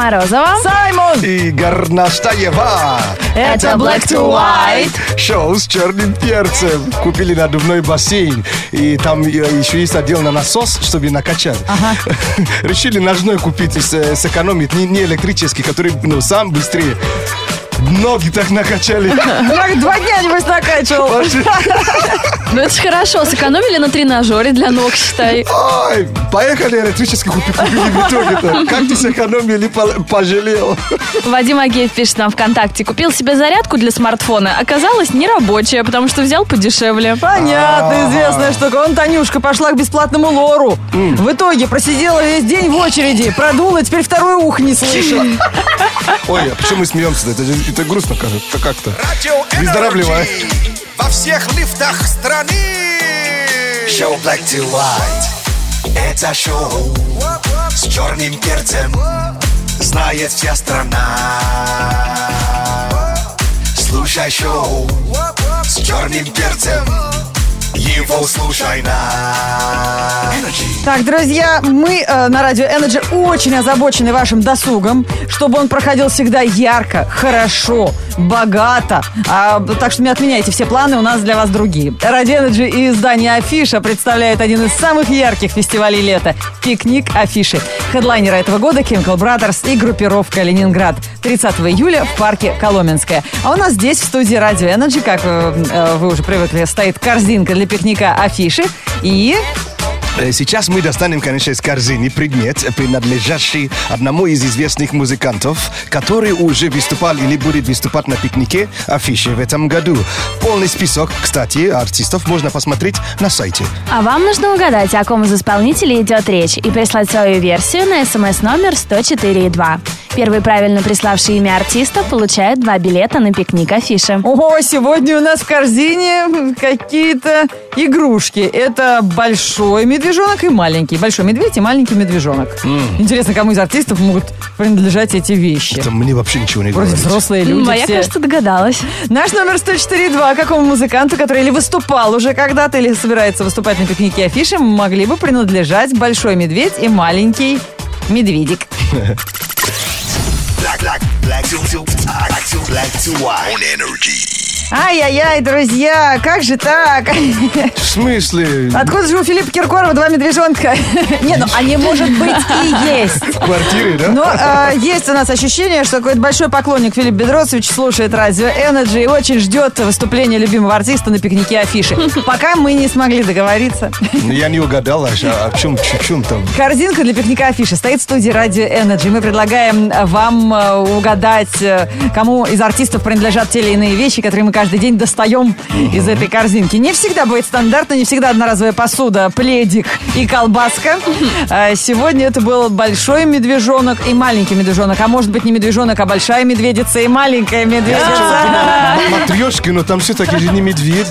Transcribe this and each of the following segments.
Морозова. Саймон! И Горнаштаева. Это Black to White. Шоу с черным перцем. Купили надувной бассейн. И там э, еще есть отдел на насос, чтобы накачать. Решили ножной купить, и с- сэкономить, не, не электрический, который ну, сам быстрее. Ноги так накачали. Два, два дня, небось, накачивал. Ну это ж хорошо, сэкономили на тренажере для ног, считай. Ой, поехали электрический купи, купили в итоге-то. Как ты сэкономил и по- пожалел. Вадим Агеев пишет нам ВКонтакте. Купил себе зарядку для смартфона. Оказалось, нерабочая, потому что взял подешевле. Понятно, известная штука. Он, Танюшка, пошла к бесплатному лору. В итоге просидела весь день в очереди, продула, теперь второе ухо не слышала. Ой, а почему мы смеемся-то? Это, же- это грустно кажется, как-то. Радио Выздоравливай. Во всех лифтах страны. Шоу Black to White. Это шоу с черным перцем. Знает вся страна. Слушай шоу с черным перцем Его слушай на Energy Так, друзья, мы э, на радио Energy очень озабочены вашим досугом, чтобы он проходил всегда ярко, хорошо, богато. А, так что не отменяйте все планы, у нас для вас другие. Радио Energy и издание Афиша представляют один из самых ярких фестивалей лета – пикник Афиши. Хедлайнеры этого года – Chemical Brothers и группировка Ленинград. 30 июля в парке Коломенское. А у нас здесь, в студии радио Energy, как э, э, вы уже привыкли, стоит корзинка для пикника Афиши и Э, Сейчас мы достанем, конечно, из корзины предмет, принадлежащий одному из известных музыкантов, который уже выступал или будет выступать на пикнике афиши в этом году. Полный список, кстати, артистов можно посмотреть на сайте. А вам нужно угадать, о ком из исполнителей идет речь, и прислать свою версию на смс-номер 104.2. Первый правильно приславший имя артиста получает два билета на пикник афиши. О, сегодня у нас в корзине какие-то игрушки. Это большой медвежонок и маленький. Большой медведь и маленький медвежонок. Интересно, кому из артистов могут принадлежать эти вещи? Это мне вообще ничего не Вроде говорит. взрослые люди М, а я, все. кажется, догадалась. Наш номер 104.2. Какому музыканту, который или выступал уже когда-то, или собирается выступать на пикнике афиши, могли бы принадлежать большой медведь и маленький медведик. Black, black, black to, black to, black to white On Energy Ай-яй-яй, друзья, как же так? В смысле? Откуда же у Филиппа Киркорова два медвежонка? Не, ну они, может быть, и есть. В квартире, да? Но э, есть у нас ощущение, что какой-то большой поклонник Филипп Бедросович слушает радио Energy и очень ждет выступления любимого артиста на пикнике афиши. Пока мы не смогли договориться. Ну, Я не угадал, а о чем, чё- чем там? Корзинка для пикника афиши стоит в студии радио Energy. Мы предлагаем вам э, угадать, э, кому из артистов принадлежат те или иные вещи, которые мы каждый день достаем из этой корзинки. Не всегда будет стандартно, не всегда одноразовая посуда, пледик и колбаска. А Сегодня это был большой медвежонок и маленький медвежонок. А может быть не медвежонок, а большая медведица и маленькая медведица. Матрешки, но там все-таки же не медведь.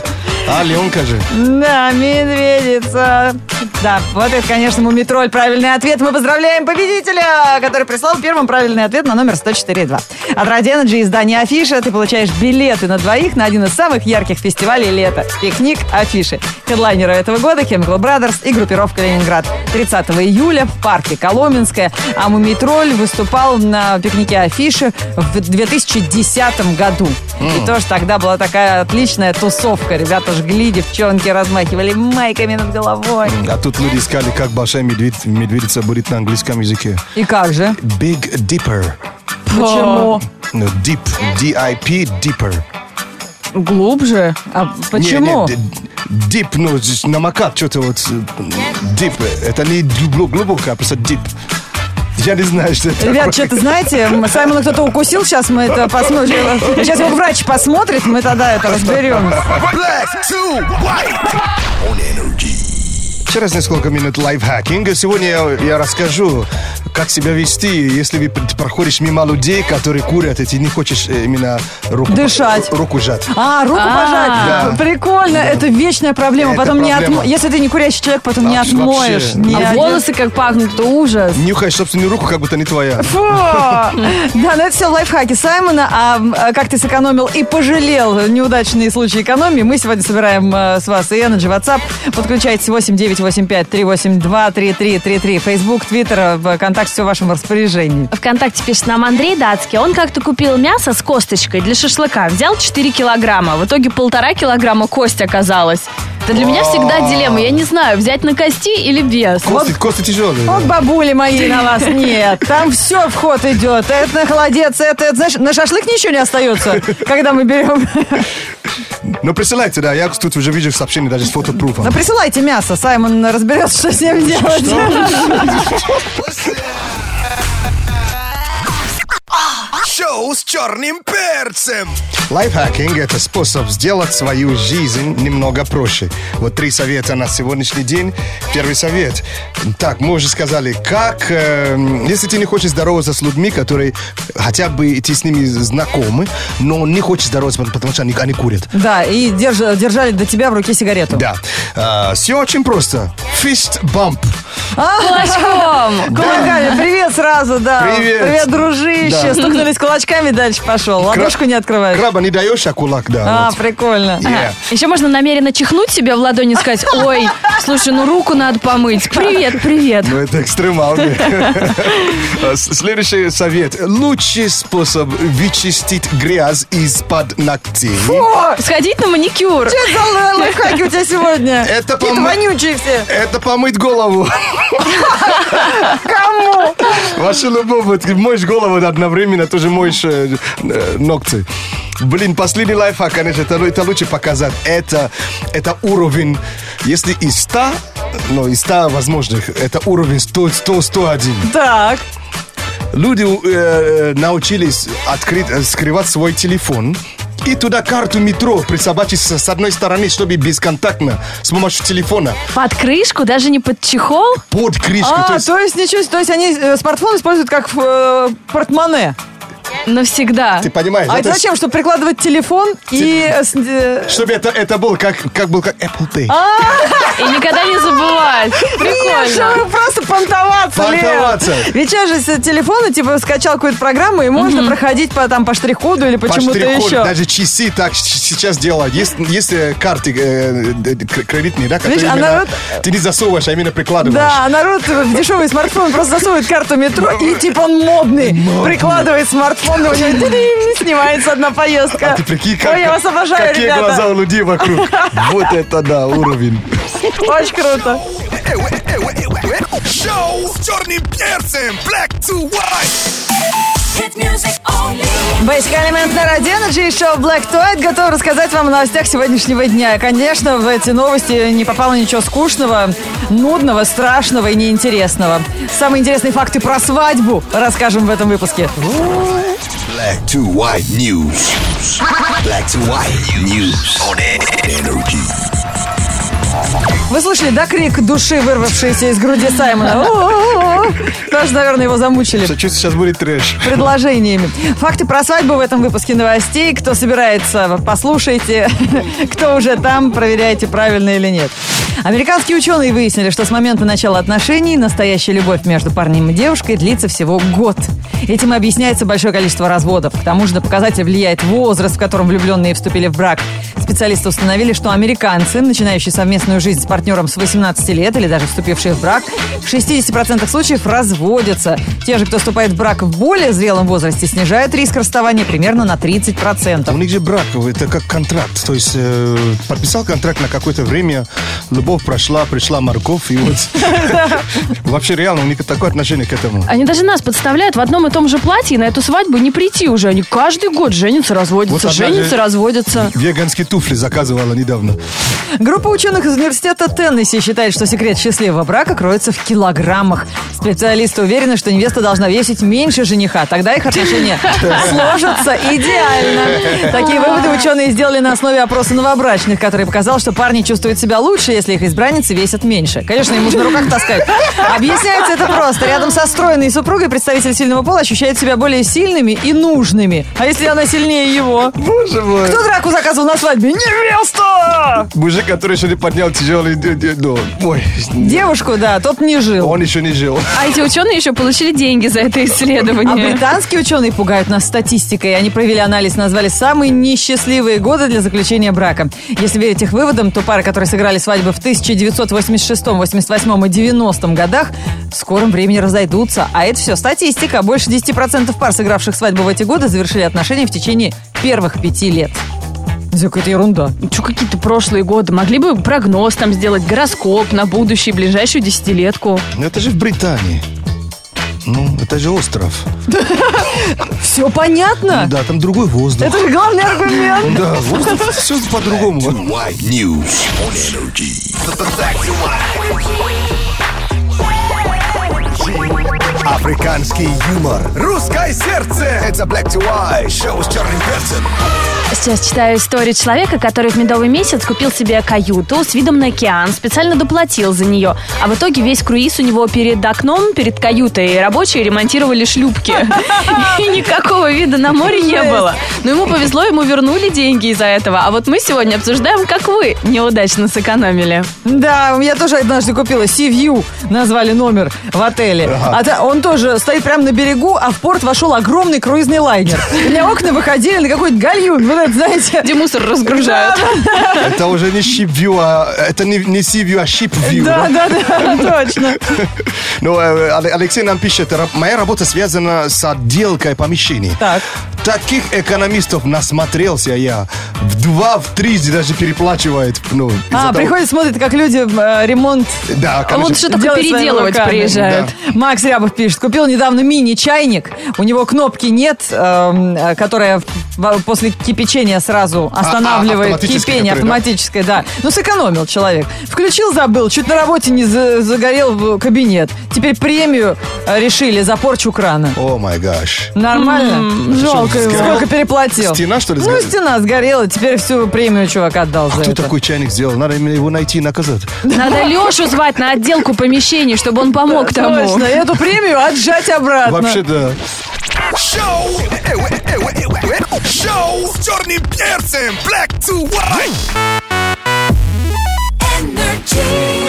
А, Ленка же. Да, медведица. Да, вот это, конечно, мумитроль. Правильный ответ. Мы поздравляем победителя, который прислал первым правильный ответ на номер 104.2. От Radio Energy издания Афиша ты получаешь билеты на двоих на один из самых ярких фестивалей лета. Пикник Афиши. Хедлайнеры этого года Chemical Brothers и группировка Ленинград. 30 июля в парке Коломенское. А Мумитроль выступал на пикнике Афиши в 2010 году. И тоже тогда была такая отличная тусовка. Ребята жгли, девчонки размахивали майками над головой. А тут люди искали, как большая медведь- медведица будет на английском языке. И как же? Big Dipper. Почему? Ну, deep, D-I-P, Dipper. Глубже? А почему? Не, не, д- deep, ну, здесь намокать что-то вот. э, Deep, это не глубо- глубоко, а просто deep. Я не знаю, что это Ребят, что-то знаете, Саймона кто-то укусил, сейчас мы это посмотрим. Сейчас его врач посмотрит, мы тогда это разберем. Black to white On Energy Через несколько минут лайфхакинга. Сегодня я, я расскажу, как себя вести, если вы проходишь мимо людей, которые курят, и ты не хочешь э, именно руку, Дышать. руку жать. А, руку пожать. Да. Прикольно, это вечная проблема. Это потом не проблема. отмо... Если ты не курящий человек, потом не Вообще, отмоешь. ни А один- волосы как пахнут, это ужас. Нюхаешь собственную руку, как будто не твоя. Фу! Да, ну это все лайфхаки Саймона. А а как ты сэкономил и пожалел неудачные случаи экономии, мы сегодня собираем э, с вас и Energy WhatsApp. Подключайтесь 8 985-382-3333. Фейсбук, Твиттер, ВКонтакте, все в вашем распоряжении. Вконтакте пишет нам Андрей Датский. Он как-то купил мясо с косточкой для шашлыка. Взял 4 килограмма. В итоге полтора килограмма кость оказалась. Это для меня всегда дилемма. Я не знаю, взять на кости или без. Кости, кости тяжелые. Вот бабули мои на вас нет. Там все в ход идет. Это на холодец, это, это, знаешь, на шашлык ничего не остается, когда мы берем. Но присылайте, да, я тут уже вижу сообщение даже с фотопруфом. Ну, присылайте мясо, Саймон разберется, что с ним делать. Шоу с черным перцем. Лайфхакинг – это способ сделать свою жизнь немного проще. Вот три совета на сегодняшний день. Первый совет. Так, мы уже сказали, как, э, если ты не хочешь здороваться с людьми, которые хотя бы ты с ними знакомы, но не хочешь здороваться, потому что они, они курят. Да, и держа- держали до тебя в руке сигарету. Да. все очень просто. Fist bump. Кулачком. Кулаками, привет сразу, да. Привет. Привет, дружище. Да. Стукнулись кулачками, дальше пошел. Ладошку не открываешь. Краба не даешь, а кулак, да. А, вот. прикольно. Yeah. Еще можно намеренно чихнуть себе в ладони и сказать, ой, слушай, ну руку надо помыть. Привет, привет. Ну, это экстремально. А, Следующий совет. Лучший способ вычистить грязь из-под ногтей. О, Сходить на маникюр. это за лайфхаки у тебя сегодня? Это Какие-то пом- вонючие все. Это помыть голову. Кому? Ваша любовь, моешь голову одновременно, тоже моешь э, э, ногти. Блин, последний лайфхак, конечно, это, это лучше показать. Это, это уровень, если из 100, ну, из 100 возможных, это уровень 100, 100, 101. Так. Люди э, научились открыть, э, скрывать свой телефон и туда карту метро присобачить с одной стороны, чтобы бесконтактно, с помощью телефона, Под крышку, даже не под чехол. под крышку. А, то есть то есть ничего, то есть они э, смартфон используют как э, портмоне. Навсегда. ты понимаешь, А это это зачем? Чтобы прикладывать телефон и... э, Чтобы это, это был как, как был как Apple Pay. И никогда не забывать. Нет, Прикольно. чтобы просто понтоваться, Лен. Понтоваться. Ведь сейчас же с телефона, типа, скачал какую-то программу, и можно проходить по, там, по штрих-коду или По почему-то еще. Даже часы так сейчас делают. Есть, есть э, карты э, кредитные, да, которые Видишь, а именно народ- ты не засовываешь, а именно прикладываешь. Да, а народ в дешевый смартфон просто засовывает карту метро, и типа он модный. Прикладывает смартфон, и у него тыринь, снимается одна поездка. А ты прикинь, как, Ой, я вас обожаю, какие ребята. глаза у людей вокруг. Вот это да, уровень. Очень круто. Шоу с черным перцем. Black to white. Element на Energy и шоу Black to White готов рассказать вам о новостях сегодняшнего дня. Конечно, в эти новости не попало ничего скучного, нудного, страшного и неинтересного. Самые интересные факты про свадьбу расскажем в этом выпуске. Black to white news. Black to white news on energy. Вы слышали, да, крик души, вырвавшийся из груди Саймона? Тоже, наверное, его замучили. Чувствую, сейчас будет трэш. предложениями. Факты про свадьбу в этом выпуске новостей. Кто собирается, послушайте. Кто уже там, проверяйте, правильно или нет. Американские ученые выяснили, что с момента начала отношений настоящая любовь между парнем и девушкой длится всего год. Этим объясняется большое количество разводов. К тому же на показатель влияет возраст, в котором влюбленные вступили в брак. Специалисты установили, что американцы, начинающие совместную жизнь с партнером с 18 лет или даже вступившие в брак, в 60% случаев разводятся. Те же, кто вступает в брак в более зрелом возрасте, снижают риск расставания примерно на 30%. У них же брак, это как контракт. То есть э, подписал контракт на какое-то время, любовь прошла, пришла морковь, и вот вообще реально у них такое отношение к этому. Они даже нас подставляют в одном и том же платье, и на эту свадьбу не прийти уже. Они каждый год женятся, разводятся, женятся, же- разводятся. Веганские туфли заказывала недавно. Группа ученых из университета Теннесси считает, что секрет счастливого брака кроется в килограммах. Специалисты уверены, что невеста должна весить меньше жениха. Тогда их отношения сложатся идеально. Такие выводы ученые сделали на основе опроса новобрачных, который показал, что парни чувствуют себя лучше, если их избранницы весят меньше. Конечно, им нужно на руках таскать. Объясняется это просто. Рядом со стройной супругой представитель сильного пола ощущает себя более сильными и нужными. А если она сильнее его? Боже мой. Кто драку заказывал на свадьбе? Невеста! Мужик, который еще не поднял тяжелый... ну, Ой, Девушку, да, тот не жил. он еще не жил. А эти ученые еще получили деньги за это А исследование. британские ученые пугают нас статистикой. Они провели анализ, назвали самые несчастливые годы для заключения брака. Если верить их выводам, то пары, которые сыграли свадьбы в 1986, 88 и 90 годах, в скором времени разойдутся. А это все статистика. Больше 10% пар, сыгравших свадьбу в эти годы, завершили отношения в течение первых пяти лет. Это какая-то ерунда. Что какие-то прошлые годы? Могли бы прогноз там сделать, гороскоп на будущее, ближайшую десятилетку. Ну, это же в Британии. Ну, это же остров. Все понятно? Да, там другой воздух. Это же главный аргумент. Да, воздух, все по-другому. White News on Energy. Африканский юмор. Русское сердце. Это Black to White. Шоу с черным перцем. Сейчас читаю историю человека, который в медовый месяц купил себе каюту с видом на океан, специально доплатил за нее. А в итоге весь круиз у него перед окном, перед каютой, рабочие ремонтировали шлюпки. И никакого вида на море не было. Но ему повезло, ему вернули деньги из-за этого. А вот мы сегодня обсуждаем, как вы неудачно сэкономили. Да, я тоже однажды купила Sea View, назвали номер в отеле. А та- он тоже стоит прямо на берегу, а в порт вошел огромный круизный лайнер. У меня окна выходили на какой-то гальюн, вот это, знаете. Где мусор разгружают. Это уже не ship view, а это не, не sea view, а ship view. Да, да, да, точно. Ну, э, Алексей нам пишет, «Ра- моя работа связана с отделкой помещений. Так. Таких экономистов насмотрелся я. В два, в три даже переплачивает. Ну, А, того- приходит, смотрит, как люди э, ремонт Да, А короче, вот что такое делают своими переделывать приезжают. Макс Рябов пишет, купил недавно мини-чайник, у него кнопки нет, эм, э, которая после кипячения сразу останавливает автоматическая, кипение, которая, да? автоматическое, да. Ну, сэкономил человек. Включил, забыл, чуть на работе не за- загорел в кабинет. Теперь премию э, решили за порчу крана. О май гаш. Нормально? Жалко его. Сгорел? Сколько переплатил. Стена, что ли, Ну, сгорела? стена сгорела, теперь всю премию чувак отдал за Кто это. такой чайник сделал? Надо именно его найти и наказать. Надо Лешу звать на отделку помещений, чтобы он помог тому. Точно, и эту премию отжать обратно. Вообще, да. Шоу. э, э, э, Шоу с черным перцем. Black to white.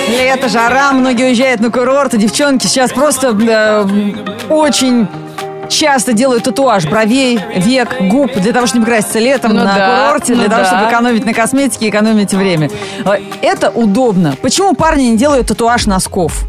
Лето, жара, многие уезжают на курорт, и девчонки сейчас просто э, очень часто делают татуаж бровей, век, губ, для того, чтобы не краситься летом Ну на да, курорте, для ну того, да. чтобы экономить на косметике экономить время. Э, Это удобно. Почему парни не делают татуаж носков?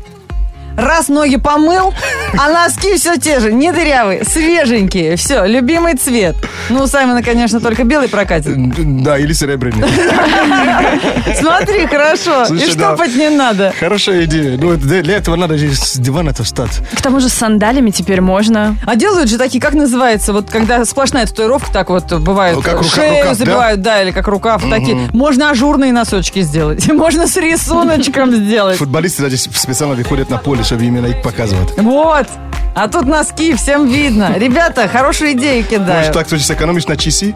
Раз ноги помыл, а носки все те же, не дырявые, свеженькие. Все, любимый цвет. Ну, у Саймона, конечно, только белый прокатит. Да, или серебряный. Смотри, хорошо. Слушай, И да. штопать не надо. Хорошая идея. Ну, для этого надо с дивана-то встать. К тому же с сандалями теперь можно. А делают же такие, как называется, вот когда сплошная татуировка, так вот бывает, Ну, как рука- шею рукав, да? забивают, да? или как рукав, такие. Можно ажурные носочки сделать, можно с рисуночком сделать. Футболисты даже специально выходят на поле, чтобы именно их показывать. Вот. А тут носки, всем видно. Ребята, хорошие идеи Может, кидают. так ты сэкономишь на часы?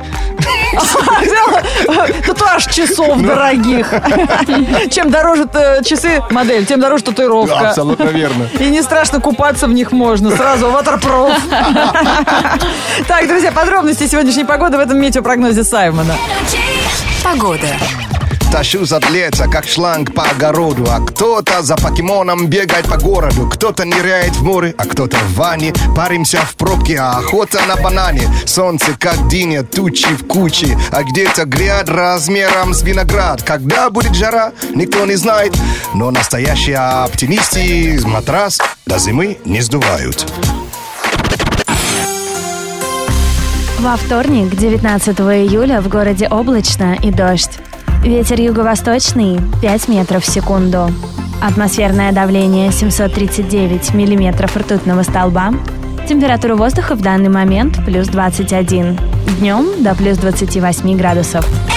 Татуаж часов дорогих. Чем дороже э, часы, модель, тем дороже татуировка. Абсолютно верно. И не страшно купаться в них можно. Сразу ватерпроф. Так, друзья, подробности сегодняшней погоды в этом метеопрогнозе Саймона. Погода. Тащу за лето, как шланг по огороду. А кто-то за покемоном бегает по городу. Кто-то ныряет в море, а кто-то в ванне. Паримся в пробке, а охота на банане. Солнце как диня, тучи в куче. А где-то гряд размером с виноград. Когда будет жара, никто не знает. Но настоящие оптимисты матрас до зимы не сдувают. Во вторник, 19 июля, в городе облачно и дождь. Ветер юго-восточный 5 метров в секунду. Атмосферное давление 739 миллиметров ртутного столба. Температура воздуха в данный момент плюс 21. Днем до плюс 28 градусов.